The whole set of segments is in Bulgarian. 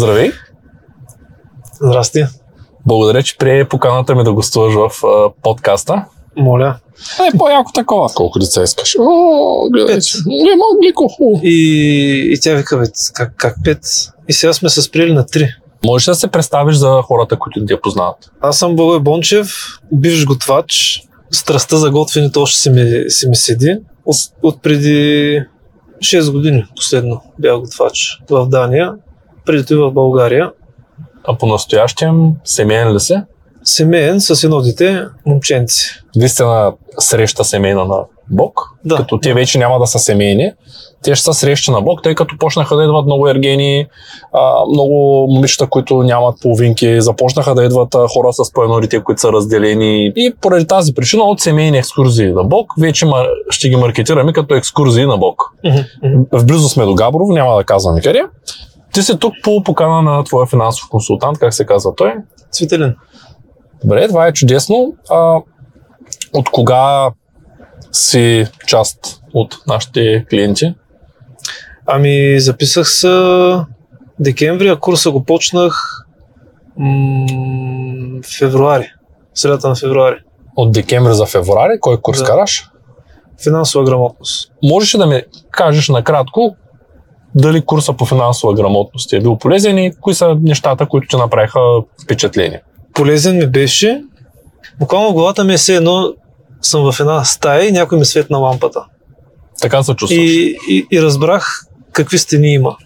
Здравей! Здрасти. Благодаря, че прие поканата ми да гостуваш в а, подкаста. Моля. Е, по-яко такова. Колко деца искаш? О, гледай, Пет. че. Няма глико. И, и тя вика, бе, как, как пет? И сега сме се спрели на три. Можеш да се представиш за хората, които не те познават? Аз съм Благой Бончев, бивш готвач. Страстта за готвенето още си ми, си ми седи. От, от преди 6 години последно бях готвач в Дания. Преди в България. А по-настоящем семейен ли си? Семейен с едно дете, момченци. Наистина среща семейна на Бог, Да. като те вече няма да са семейни. Те ще са срещи на Бог, тъй като почнаха да идват много ергени, а, много момичета, които нямат половинки, започнаха да идват а, хора с по едно дете, които са разделени. И поради тази причина от семейни екскурзии на Бог, вече ще ги маркетираме като екскурзии на Бог. В близо сме до Габрово, няма да казваме къде. Ти си тук по покана на твоя финансов консултант, как се казва той. Цветелин. Добре, това е чудесно. А, от кога си част от нашите клиенти? Ами, записах се декември, а курса го почнах м- февруари. Средата на февруари. От декември за февруари, кой курс Да. караш? Финансова грамотност. Можеш ли да ми кажеш накратко дали курса по финансова грамотност ти е бил полезен и кои са нещата, които ти направиха впечатление? Полезен ми беше. Буквално в главата ми е все едно съм в една стая и някой ми светна лампата. Така се чувстваш. И, и, и разбрах какви стени има.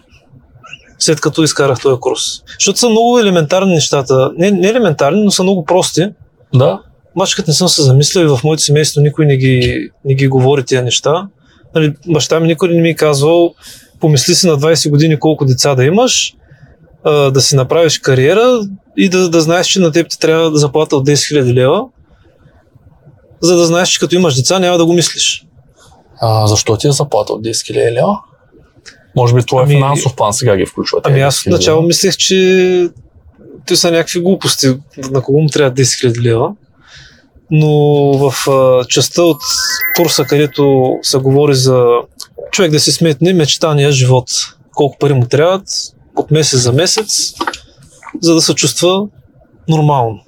След като изкарах този курс. Защото са много елементарни нещата. Не, не елементарни, но са много прости. Да? Обаче като не съм се замислил и в моето семейство никой не ги, не ги говори тия неща. Нали, баща ми никой не ми е казвал, помисли си на 20 години колко деца да имаш, а, да си направиш кариера и да, да знаеш, че на теб ти трябва да заплата от 10 000 лева, за да знаеш, че като имаш деца няма да го мислиш. А, защо ти е заплата от 10 000 лева? Може би твой Ами- финансов план сега ги включва. Ами аз 10 000 отначало мислех, че те са някакви глупости, на кого му трябва 10 000 лева. Но в а, частта от курса, където се говори за човек да си сметне мечтания живот, колко пари му трябват от месец за месец, за да се чувства нормално.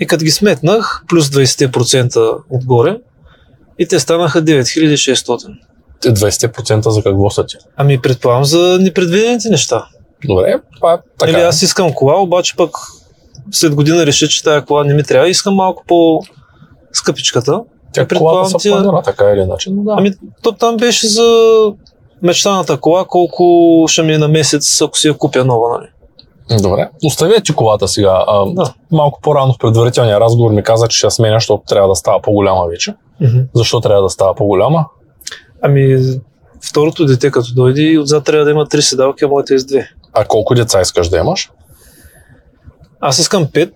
И като ги сметнах, плюс 20% отгоре, и те станаха 9600. Те 20% за какво са ти? Ами предполагам за непредвидените неща. Добре, това е така. Или аз искам кола, обаче пък след година реша, че тази кола не ми трябва. Искам малко по-скъпичката. Тя колата се тя- планира така или иначе, но да. Ами, то там беше за мечтаната кола, колко ще ми е на месец, ако си я купя нова, нали? Добре. Оставя ти колата сега. А, Да. Малко по-рано в предварителния разговор ми каза, че ще я сменя, защото трябва да става по-голяма вече. Защо трябва да става по-голяма? Ами, второто дете като дойде и отзад трябва да има три седалки, а моите е с две. А колко деца искаш да имаш? Аз искам пет,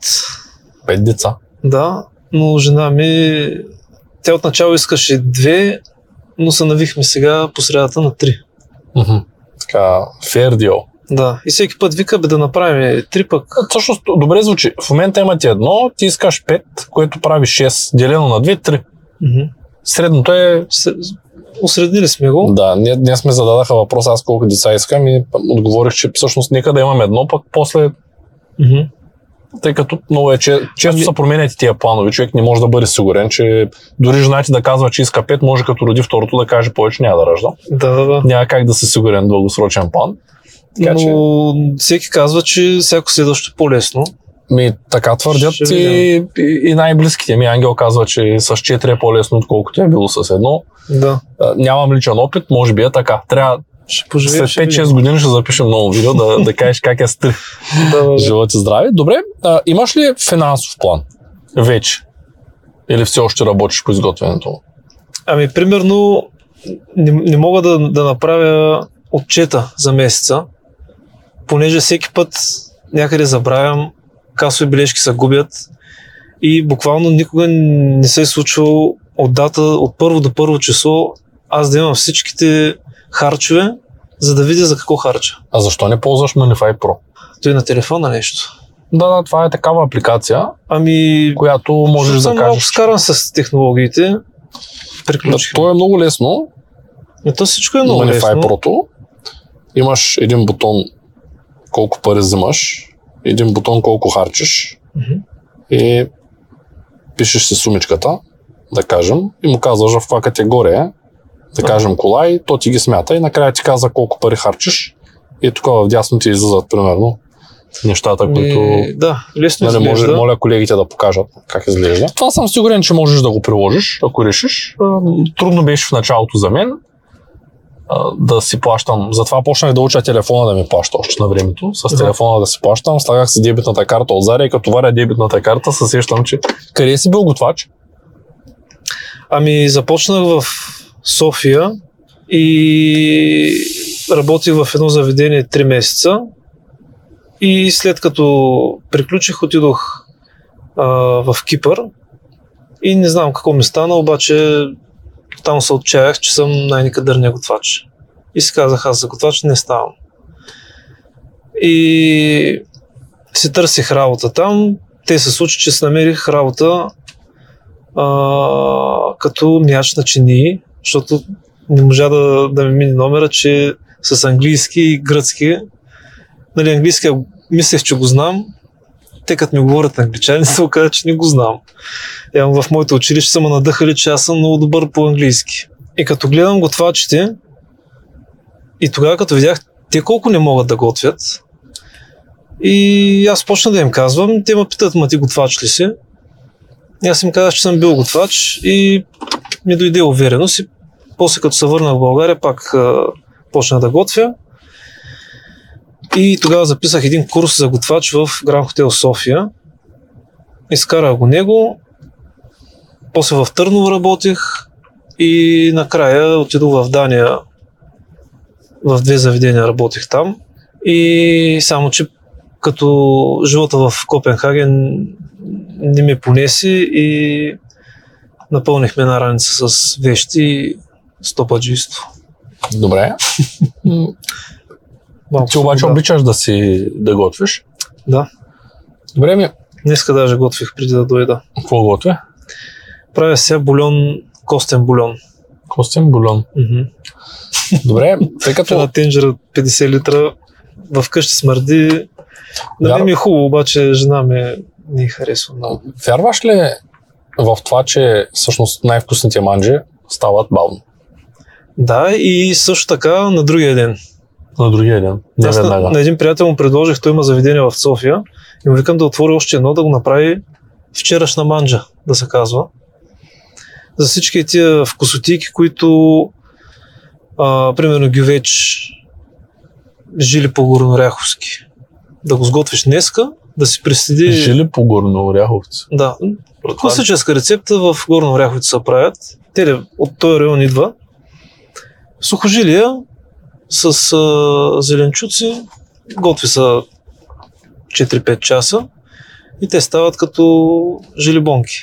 Пет деца. да, но жена ми, тя отначало искаше две, но се навихме сега по средата на три. Мгм. Така, fair deal. Да, и всеки път вика бе да направим три пък. Всъщност, добре звучи. В момента имате едно, ти искаш 5, което прави 6, делено на 2, 3. Мгм. Средното е... Осреднили сме го. Да, ние, днес ме зададаха въпрос аз колко деца искам и отговорих, че всъщност нека да имам едно, пък после, Мгм. Тъй като много е, че, често Ами- са променят и тия планове. Човек не може да бъде сигурен, че дори жена ти да казва, че иска 5, може като роди второто да каже повече няма да ражда. Да, да, да. Няма как да си сигурен дългосрочен план. Така Но че- всеки казва, че всяко следващо е по-лесно. Ми, така твърдят Ще и, и, и най-близките ми. Ангел казва, че с 4 е по-лесно, отколкото е било с едно. Да. А, Нямам личен опит, може би е така. Трябва Ще поживееш. след ще 5-6 видим. години ще запишем ново видео да, да кажеш как е стри. Да, да, да. Живот и здраве. Добре, а, имаш ли финансов план? Вече. Или все още работиш по изготвянето му? Ами, примерно, не, не мога да, да направя отчета за месеца, понеже всеки път някъде забравям, касови бележки се губят и буквално никога не се е случвало от дата, от първо до първо число, аз да имам всичките харчове, за да видя за какво харча. А защо не ползваш Manify Pro? Той на телефона нещо. Да, да, това е такава апликация, Ами, която можеш да кажеш. скаран с технологиите. Да, Приключих. то е много лесно. Не, то всичко е много Manify лесно. Pro. Имаш един бутон, колко пари взимаш, един бутон колко харчиш Мгм. и пишеш си сумичката, да кажем, и му казваш в каква категория е, да кажем кола и то ти ги смята и накрая ти казва колко пари харчиш и тук в дясно ти излизат примерно нещата, които Ми, да, лесно нали, може, моля колегите да покажат как изглежда. Това съм сигурен, че можеш да го приложиш, ако решиш. Трудно беше в началото за мен да си плащам. Затова почнах да уча телефона да ми плаща още на времето. С телефона да си плащам, слагах си дебитната карта отзади и като варя дебитната карта, се сещам, че къде си бил готвач? Ами започнах в София и работих в едно заведение 3 месеца. И след като приключих, отидох а, в Кипър. И не знам какво ми стана, обаче там се отчаях, че съм най-никъдърния готвач. И си казах, аз за готвач не ставам. И си търсих работа там. Те се случи, че си намерих работа а, като мяч на чинии, защото не можа да, да ми мине номера, че с английски и гръцки. Нали, английски мислех, че го знам. Те като ми говорят англичани, се оказа, че не го знам. Явно в моето училище са ме надъхали, че аз съм много добър по английски. И като гледам готвачите, и тогава като видях те колко не могат да готвят, и аз почна да им казвам, те ме питат, ма ти готвач ли си? И аз им казах, че съм бил готвач и ми дойде увереност и после като се върнах в България, пак почнах да готвя. И тогава записах един курс за готвач в Гран Хотел София. Изкарах го него. После в Търново работих и накрая отидох в Дания. В две заведения работих там. И само, че като живота в Копенхаген не ме понеси и напълнихме една раница с вещи стопаджийство. Добре. Малко Ти обаче свобода. обичаш да си да готвиш. Да. Добре ми, Днеска даже готвих преди да дойда. какво готвя? Правя сега бульон, костен бульон. Костен бульон. Добре, тъй В една като тенджера 50 литра вкъщи смърди. Нали Вярно. ми е хубаво, обаче жена ме не й харесва много. вярваш ли в това, че всъщност най-вкусните манджи стават бавно? Да, и също така на другия ден. На другия ден. Не Аз на, на един приятел му предложих, той има заведение в София и му викам да отвори още едно, да го направи вчерашна манджа, да се казва. За всички тия вкусотики, които а, примерно гювеч жили по горноряховски. Да го сготвиш днеска, да си преследи... Жили по горно Оряховци. Да, класическа рецепта в Горна Оряховица се правят. Те от този район идва. Сухожилия с а, зеленчуци, готви са 4-5 часа и те стават като жилибонки.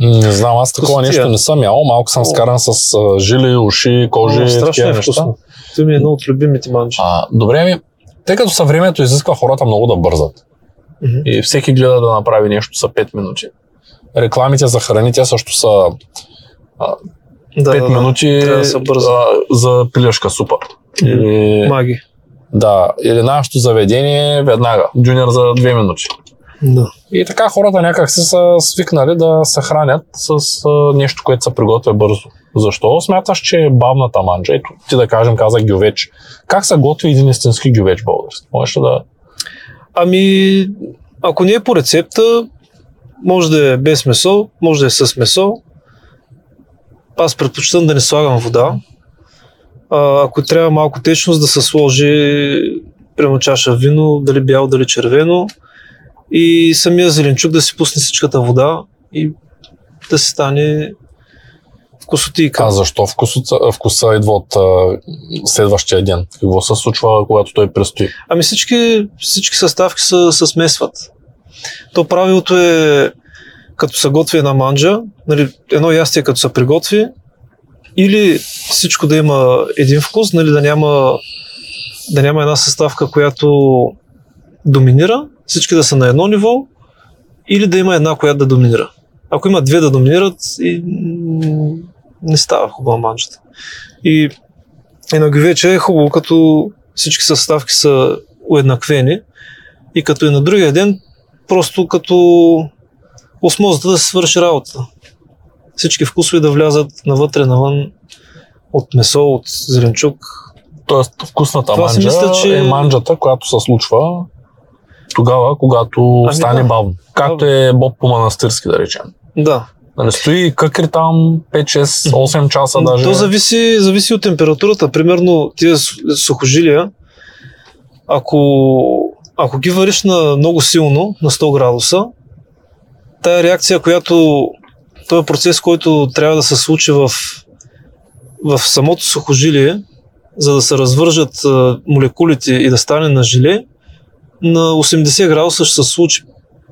Не знам, аз такова нещо не съм ял. Малко съм скаран с а, жили, уши, кожи О, страшно такива е неща. вкусно. Това ми е едно от любимите манджи. А, добре ми, тъй като съвремето изисква хората много да бързат и всеки гледа да направи нещо за 5 минути. Рекламите за храни, те също са Да, 5 да, да. минути да се бърза. а, за пилешка супа. Или, Маги. да, или нашето заведение веднага, джуниор за 2 минути. Да. И така хората някак се са свикнали да се хранят с а, нещо, което се приготвя бързо. Защо смяташ, че е бавната манджа? Ето ти да кажем, каза гювеч. Как се готви един истински гювеч български? Можеш да... Ами, ако не е по рецепта, може да е без месо, може да е с месо. Аз предпочитам да не слагам вода. А, ако трябва малко течност, да се сложи прямо чаша вино, дали бяло, дали червено. И самия зеленчук да си пусне всичката вода и да си стане вкусотийка. А защо вкуса, вкуса идва от а, следващия ден? Какво се случва, когато той престои? Ами всички, всички съставки се, се смесват. То правилото е, като се готви една манджа, нали, едно ястие като се приготви, или всичко да има един вкус, нали, да, няма, да няма една съставка, която доминира, всички да са на едно ниво, или да има една, която да доминира. Ако има две да доминират, и, не става хубава манджата. И, вече е хубаво, като всички съставки са уеднаквени и като и на другия ден, просто като осмозата да се свърши работа. Всички вкусове да влязат навътре, навън, от месо, от зеленчук. Тоест, вкусната Това манджа мисля, че- е манджата, която се случва тогава, когато Ами стане да. бавно. Както е Боб по манастирски, да речем. Да. Нали, стои къкри там 5, 6, 8 часа даже. То зависи, зависи от температурата. Примерно тия су- сухожилия, ако, ако ги вариш на много силно, на 100 градуса, тая реакция, която този процес, който трябва да се случи в, в самото сухожилие, за да се развържат молекулите и да стане на желе, на 80 градуса ще се случи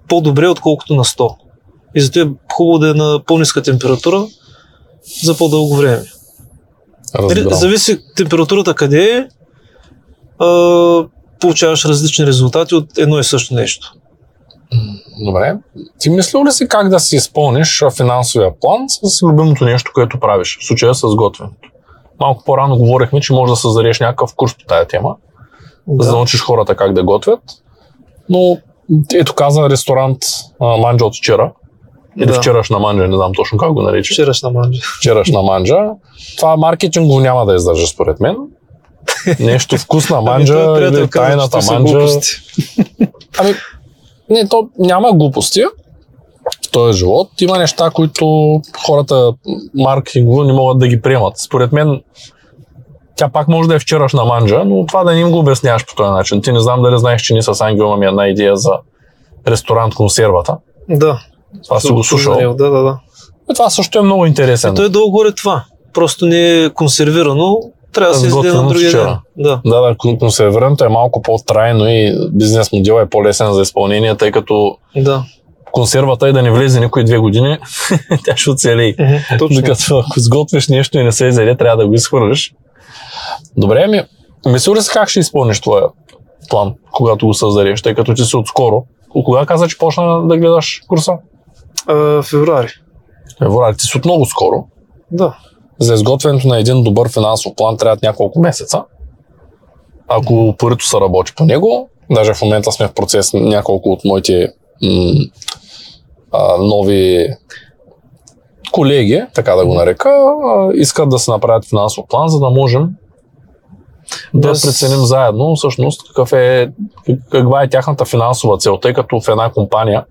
по-добре, отколкото на 100. И затова е хубаво да е на по-ниска температура за по-дълго време. Нали, Разбрал. Зависи температурата къде е, а, получаваш различни резултати от едно и също нещо. Добре. Ти мислил ли си как да си изпълниш финансовия план с любимото нещо, което правиш? В случая с готвенето. Малко по-рано говорихме, че може да създадеш някакъв курс по тая тема, да. за да научиш хората как да готвят. Но ето каза ресторант а, Манджа от вчера. Или Да. вчерашна манджа, не знам точно как го нарича. Вчерашна манджа. Вчерашна манджа. Това маркетингово няма да издържа според мен. Нещо вкусна манджа Ами, или тайната манджа. Ами, не, то няма глупости в този живот. Има неща, които хората маркетингово не могат да ги приемат. Според мен, тя пак може да е вчерашна манджа, но това да не им го обясняваш по този начин. Ти не знам дали знаеш, че ние с Ангел имаме една идея за ресторант консервата. Да. Това си го слушал. Да, да, да. И това също е много интересен. То е долу-горе това. Просто не е консервирано. Трябва да се Сготвено на другия ден. вчера. Да. Да, да, кон- консервирането е малко по-трайно и бизнес модел е по-лесен за изпълнение, тъй като Да. консервата е да не влезе никой две години, тя ще оцелее. Точно. Докато ако сготвиш нещо и не се изяде, трябва да го изхвърлиш. Добре, ами, мислил ли си как ще изпълниш твоя план, когато го създадеш, тъй като ти си отскоро? От Кога каза, че почна да гледаш курса? А, февруари. Февруари, ти си от много скоро. Да. За изготвянето на един добър финансов план трябват няколко месеца. Ако упорито се работи по него, даже в момента сме в процес няколко от моите м- а, нови колеги, така да го нарека, а, искат да се направят финансов план, за да можем да Аз- преценим заедно всъщност какъв е, каква е тяхната финансова цел, тъй като в една компания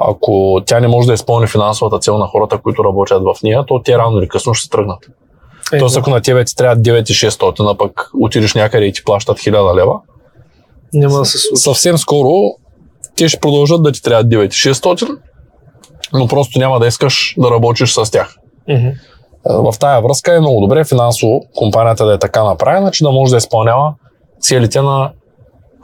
ако тя не може да изпълни финансовата цел на хората, които работят в нея, то те рано или късно ще се тръгнат. Е, Тоест, ако на тебе ти трябва 9600, а пък отидеш някъде и ти плащат 1000 лева, Няма да се случи. съвсем скоро те ще продължат да ти трябва 9600, но просто няма да искаш да работиш с тях. Мгм. В тая връзка е много добре финансово компанията да е така направена, че да може да изпълнява целите на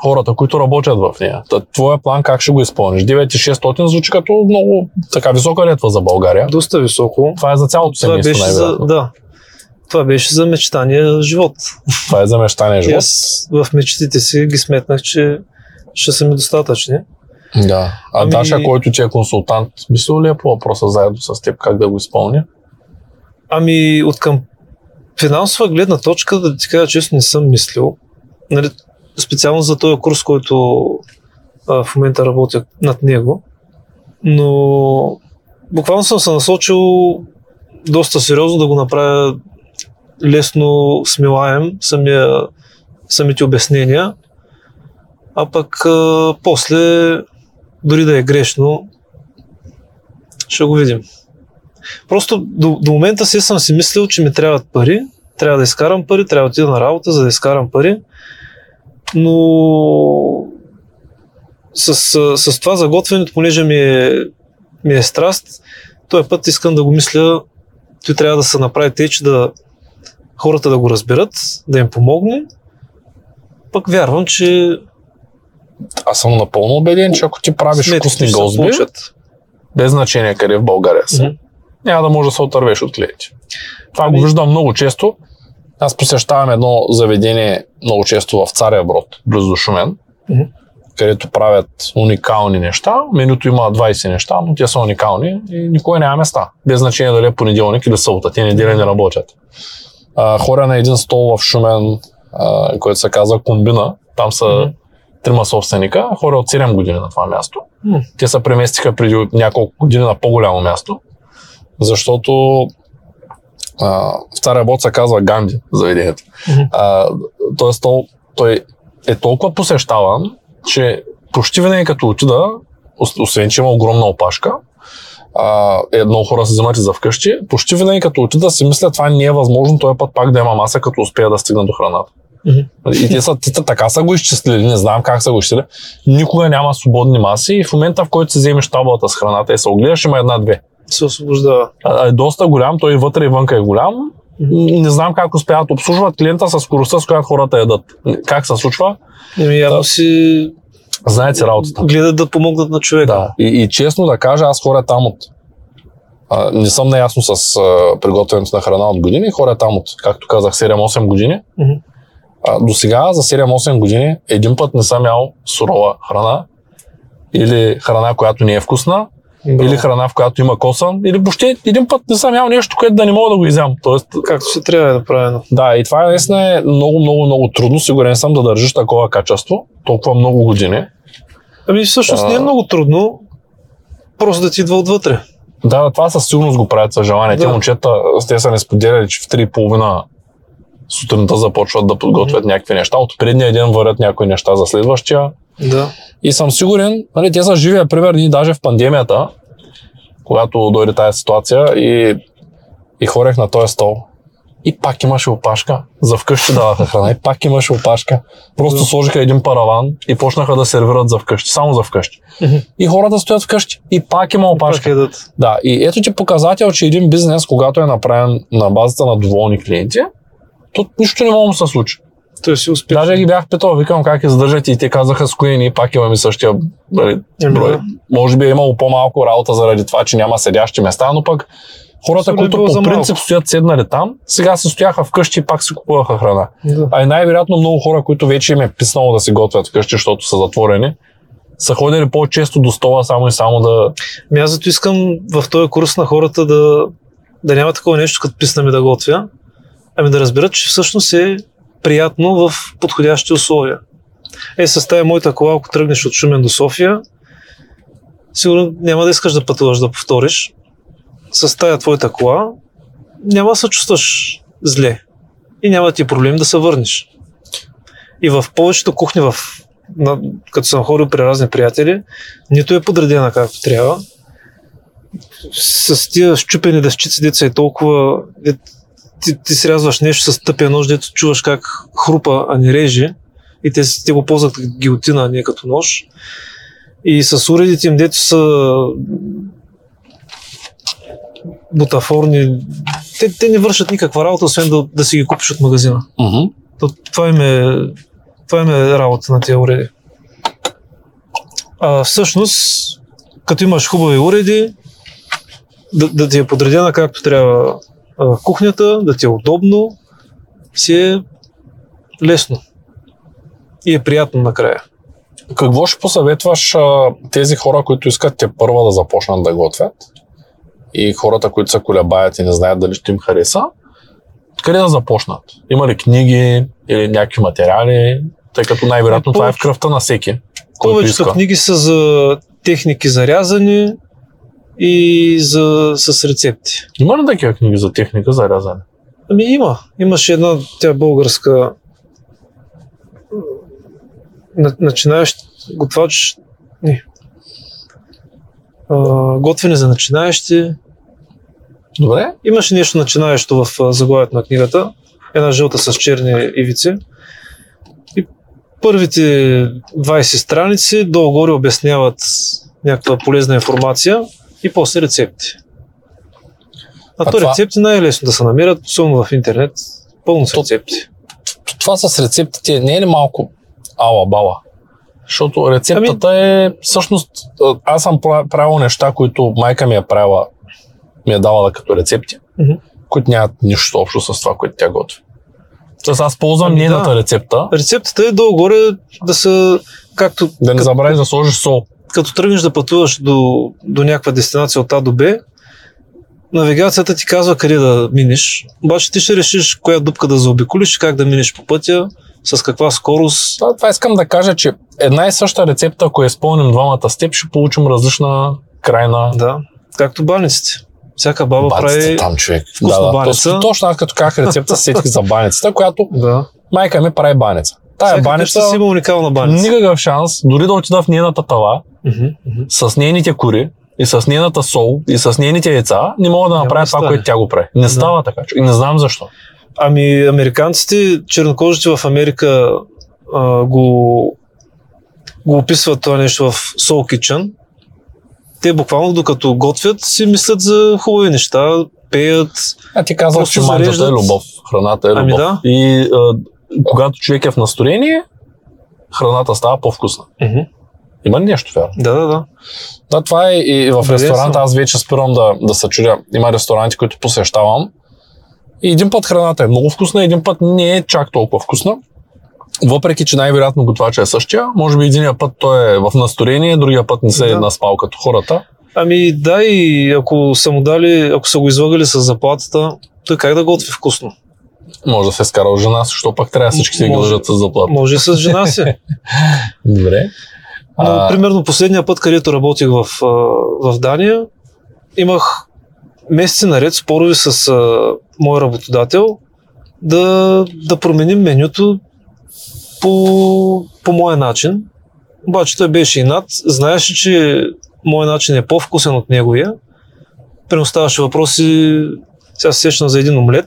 хората, които работят в нея. Та, твоя план как ще го изпълниш? 9600 звучи като много така висока летва за България. Доста високо. Това е за цялото Това семейство, беше за, да. Това беше за мечтания живот. Това е за мечтания И живот. аз в мечтите си ги сметнах, че ще са ми достатъчни. Да. А Ами- Даша, който ти е консултант, мислил ли е по въпроса заедно с теб как да го изпълня? Ами от към финансова гледна точка, да ти кажа честно, не съм мислил. Нали, специално за този курс, който а, в момента работя над него. Но буквално съм се насочил доста сериозно да го направя лесно смилаем самия, самите обяснения. А пък а, после, дори да е грешно, ще го видим. Просто до, до момента си съм си мислил, че ми трябват пари, трябва да изкарам пари, трябва да отида на работа, за да изкарам пари. Но с, с, с това заготвянето, понеже ми е, ми е страст, този път искам да го мисля, той трябва да се направи тъй, че да хората да го разберат, да им помогне. Пък вярвам, че Аз съм напълно убеден, че ако ти правиш сметките вкусни гозби, без значение къде в България са, Мгм. няма да може да се отървеш от клиенти. Това Ами- го виждам много често. Аз посещавам едно заведение много често в Царя Брод, близо до Шумен, Мгм. където правят уникални неща. Менюто има 20 неща, но те са уникални и никой няма места. Без значение дали е понеделник или събота. Те неделя не работят. А, хора на един стол в Шумен, а, който се казва Комбина. Там са Мгм. трима собственика, хора от 7 години на това място. М. Те се преместиха преди няколко години на по-голямо място, защото а, в Царя Бот се казва Ганди заведението. Мгм. А, тоест, то, той е толкова посещаван, че почти винаги като отида, ос- освен че има огромна опашка, а, е, много хора се вземат и за вкъщи, почти винаги като отида си мисля, това не е възможно, този път пак да има маса, като успея да стигна до храната. Мгм. И те са, те, така са го изчислили, не знам как са го изчислили. Никога няма свободни маси и в момента, в който си вземеш таблата с храната и се огледаш, има една-две. Се освобождава. А, е доста голям, той вътре и вънка е голям. Не знам как успяват обслужват клиента с скоростта, с която хората ядат. Как се случва? Еми, явно си Знаете работата. гледат да помогнат на човека. Да. И, и честно да кажа, аз хора там от... А, не съм наясно с а, приготвянето на храна от години. Хора там от, както казах, 7-8 години. А, до сега, за 7-8 години, един път не съм ял сурова храна или храна, която не е вкусна, Браво. или храна, в която има косъм, или въобще един път не съм ял нещо, което да не мога да го изям. Тоест, Както се трябва да правено. да, и това наистина е много, много, много трудно. Сигурен съм да държиш такова качество толкова много години. Ами всъщност А. не е много трудно, просто да ти идва отвътре. Да, това със сигурност го правят с желание. Те Да. момчета, те са не споделяли, че в 3.30 сутринта започват да подготвят някакви неща. От предния ден варят някои неща за следващия. Да. И съм сигурен, нали, те са живия пример, ние даже в пандемията, когато дойде тази ситуация и, и хорех на този стол. И пак имаше опашка. За вкъщи даваха храна. И пак имаше опашка. Просто Да. сложиха един параван и почнаха да сервират за вкъщи. Само за вкъщи. И хората стоят вкъщи. И пак има опашка. Пак едат. Да, и ето ти показател, че един бизнес, когато е направен на базата на доволни клиенти, то нищо не може да се случи. Той си успя. Даже ги бях питал, викам как издържат и те казаха с кои ние пак имаме същия нали, Еми, брой. да. Може би е имало по-малко работа заради това, че няма седящи места, но пък хората, е които по принцип стоят седнали там, сега се стояха вкъщи и пак си купуваха храна. Да. А и най-вероятно много хора, които вече им е писнало да си готвят вкъщи, защото са затворени, са ходили по-често до стола само и само да... Ами аз зато искам в този курс на хората да, да няма такова нещо, като писнаме да готвя, ами да разберат, че всъщност е приятно в подходящи условия. Е, с тази моята кола, ако тръгнеш от Шумен до София, сигурно няма да искаш да пътуваш да повториш. С тая твоята кола няма да се чувстваш зле и няма ти е проблем да се върнеш. И в повечето кухни, в, на, като съм ходил при разни приятели, нито е подредена както трябва. С тия щупени дъщици, деца е толкова... Ти, ти срязваш нещо с тъпия нож, дето чуваш как хрупа, а не реже. И те, те го ползват като гилотина, а не като нож. И с уредите им, дето са бутафорни, те, те не вършат никаква работа, освен да, да си ги купиш от магазина. То, това, им е, това им е работа на тези уреди. А всъщност, като имаш хубави уреди, да, да ти е подредена както трябва кухнята, да ти е удобно, си е лесно. И е приятно накрая. Какво ще посъветваш а, тези хора, които искат те първа да започнат да готвят и хората, които се колебаят и не знаят дали ще им хареса, къде да започнат? Има ли книги или някакви материали? Тъй като най-вероятно Е, това е в кръвта на всеки, Повечето книги са за техники за рязане и за, с рецепти. Има ли такива книги за техника за рязане? Ами има. Имаше една тя българска на- начинаещ готвач. Не. А, готвене за начинаещи. Добре. Имаше нещо начинаещо в заглавието на книгата. Една жълта с черни ивици. И първите 20 страници долу-горе обясняват някаква полезна информация и после рецепти. А, А то това- рецепти най-лесно да се намерят, особено в интернет. Пълно с То- рецепти. Това с рецептите не е ли малко ала-бала? Защото рецептата е всъщност... Аз съм пра- правил неща, които майка ми е правила, ми е давала като рецепти, Мгм. които нямат нищо общо с това, което тя готви. Тоест аз ползвам Ами да. нейната рецепта, Рецептата е долу-горе да са, както да не забравиш да сложиш сол. Като тръгнеш да пътуваш до, до някаква дестинация от А до Б, навигацията ти казва къде да минеш, обаче ти ще решиш коя дупка да заобиколиш, как да минеш по пътя, с каква скорост. Това, това искам да кажа, че една и съща рецепта, ако я изпълним двамата с теб, ще получим различна крайна Да, както баниците. Всяка баба баницата прави... там, човек. вкусна да, да, баница. Точно, точно аз като казах рецепта, се сетих за баницата, която Да. майка ми прави баница. Тая Всяка баница, си има уникална баница. никакъв шанс, дори да отида в нейната тава, Мгм. с нейните кури, и с нейната сол, и с нейните яйца, не мога да Няма направя да това, което тя го прави. Не Да. става така. И не знам защо. Ами, американците, чернокожите в Америка а, го, го описват това нещо в Soul Kitchen. Те буквално докато готвят си мислят за хубави неща, пеят. А ти Просто че манджата е любов, храната е любов. Ами да. И а, когато човек е в настроение, храната става по-вкусна. Мгм. Има ли нещо вярно? Да, да, да. Да, това е и в ресторанта. Аз вече спирам да, да се чудя. Има ресторанти, които посещавам. И един път храната е много вкусна, един път не е чак толкова вкусна. Въпреки, че най-вероятно готвача е същия, може би единия път той е в настроение, другия път не се е Да. наспал като хората. Ами да, и ако са му дали, ако са го излагали с заплатата, той как да готви вкусно? Може да се е скарал жена, защото пък трябва всички да ги с заплата. Може с жена си. Добре. Но, А, примерно, последния път, където работих в, в Дания, имах месеци наред спорови с а, мой работодател да, да променим менюто по, по моя начин. Обаче той беше и над. Знаеше, че моят начин е по-вкусен от неговия. Преноставаше въпроси, сега се сещам за един омлет.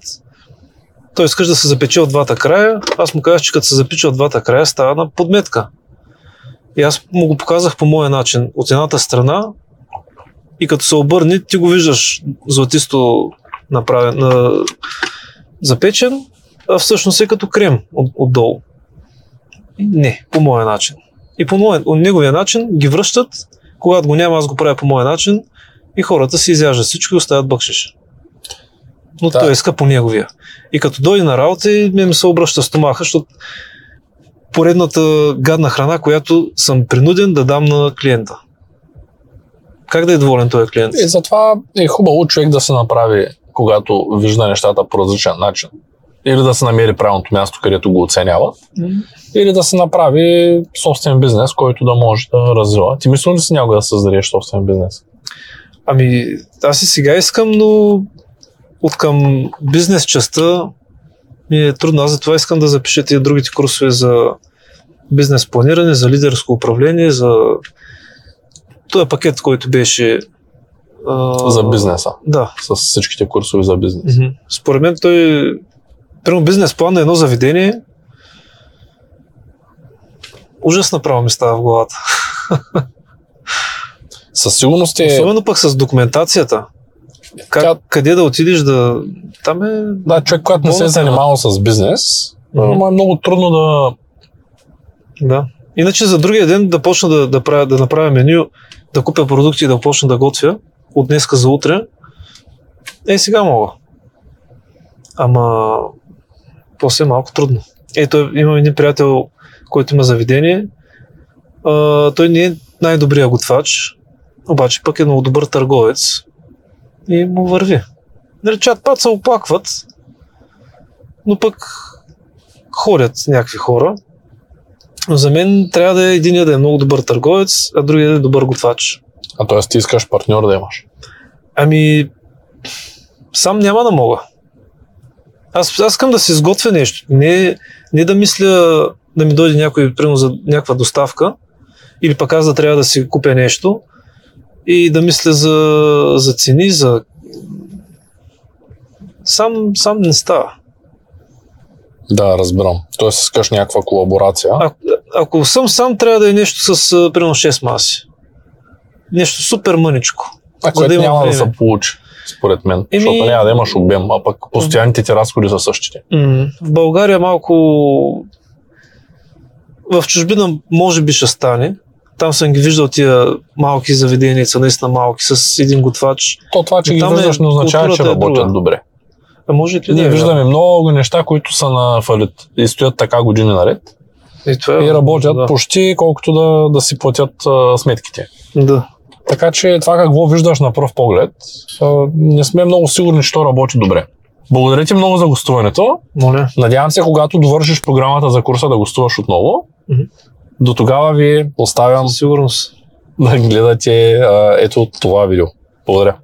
Той искаш да се запече от двата края. Аз му казах, че като се запича от двата края, става на подметка. И аз му го показах по моя начин. От едната страна и като се обърне, ти го виждаш златисто направен, на, запечен, а всъщност е като крем от, отдолу. Не, по моя начин. И по моя, от неговия начин ги връщат, когато го няма, аз го правя по моя начин и хората си изяждат всичко и оставят бъкшиш. Но Да. той иска по неговия. И като дойде на работа, и ми се обръща стомаха, защото поредната гадна храна, която съм принуден да дам на клиента. Как да е доволен този клиент? И затова е хубаво човек да се направи, когато вижда нещата по различен начин. Или да се намери правилното място, където го оценяват, или да се направи собствен бизнес, който да може да развива. Ти мислил ли си някога да създадеш собствен бизнес? Ами, аз и сега искам, но от към бизнес частта ми е трудно. Аз затова искам да запиша тия другите курсове за бизнес планиране, за лидерско управление, за този пакет, който беше а, За бизнеса. Да. С всичките курсове за бизнес. Мгм. Според мен той, примерно бизнес план на едно заведение, ужасна право ми става в главата. Със сигурност е... Особено пък с документацията. Как, къде да отидеш да... Там е... Да, човек, който не се е занимавал с бизнес, Мгм. му е много трудно да... Да. Иначе за другия ден да почна да, да, правя, да направя меню, да купя продукти и да почна да готвя от днеска за утре, е сега мога. Ама после е малко трудно. Ето, имам един приятел, който има заведение. А, той не е най-добрия готвач, обаче пък е много добър търговец и му върви. Нали, чат пат се оплакват, но пък ходят някакви хора. Но за мен трябва да е единия да е много добър търговец, а другия да е добър готвач. А т.е. ти искаш партньор да имаш. Ами, сам няма да мога. Аз, аз искам да се изготвя нещо. Не, не да мисля да ми дойде някой, примерно за някаква доставка, или пък аз да трябва да си купя нещо и да мисля за, за цени, за... Сам, сам не става. Да, разбирам. Тоест искаш някаква колаборация. А, ако съм сам, трябва да е нещо с примерно 6 маси. Нещо супер мъничко. А което да няма да време. се получи, според мен. Еми- Защото няма да имаш обем, а пък постоянните ти разходи са същите. В България малко... В чужбина може би ще стане. Там съм ги виждал тия малки заведения, наистина малки, с един готвач. То това, че ги е виждаш, не означава, че е работят е добре. А може и Ние да е, виждаме да. много неща, които са на фалит и стоят така години наред. И, това е, и работят да. почти колкото да, да си платят а, сметките. Да. Така че това какво виждаш на пръв поглед, а, не сме много сигурни, че то работи добре. Благодаря ти много за гостуването. Моля. Надявам се, когато довършиш програмата за курса да гостуваш отново. Mm-hmm. До тогава ви оставям сигурност да гледате ето това видео. Благодаря.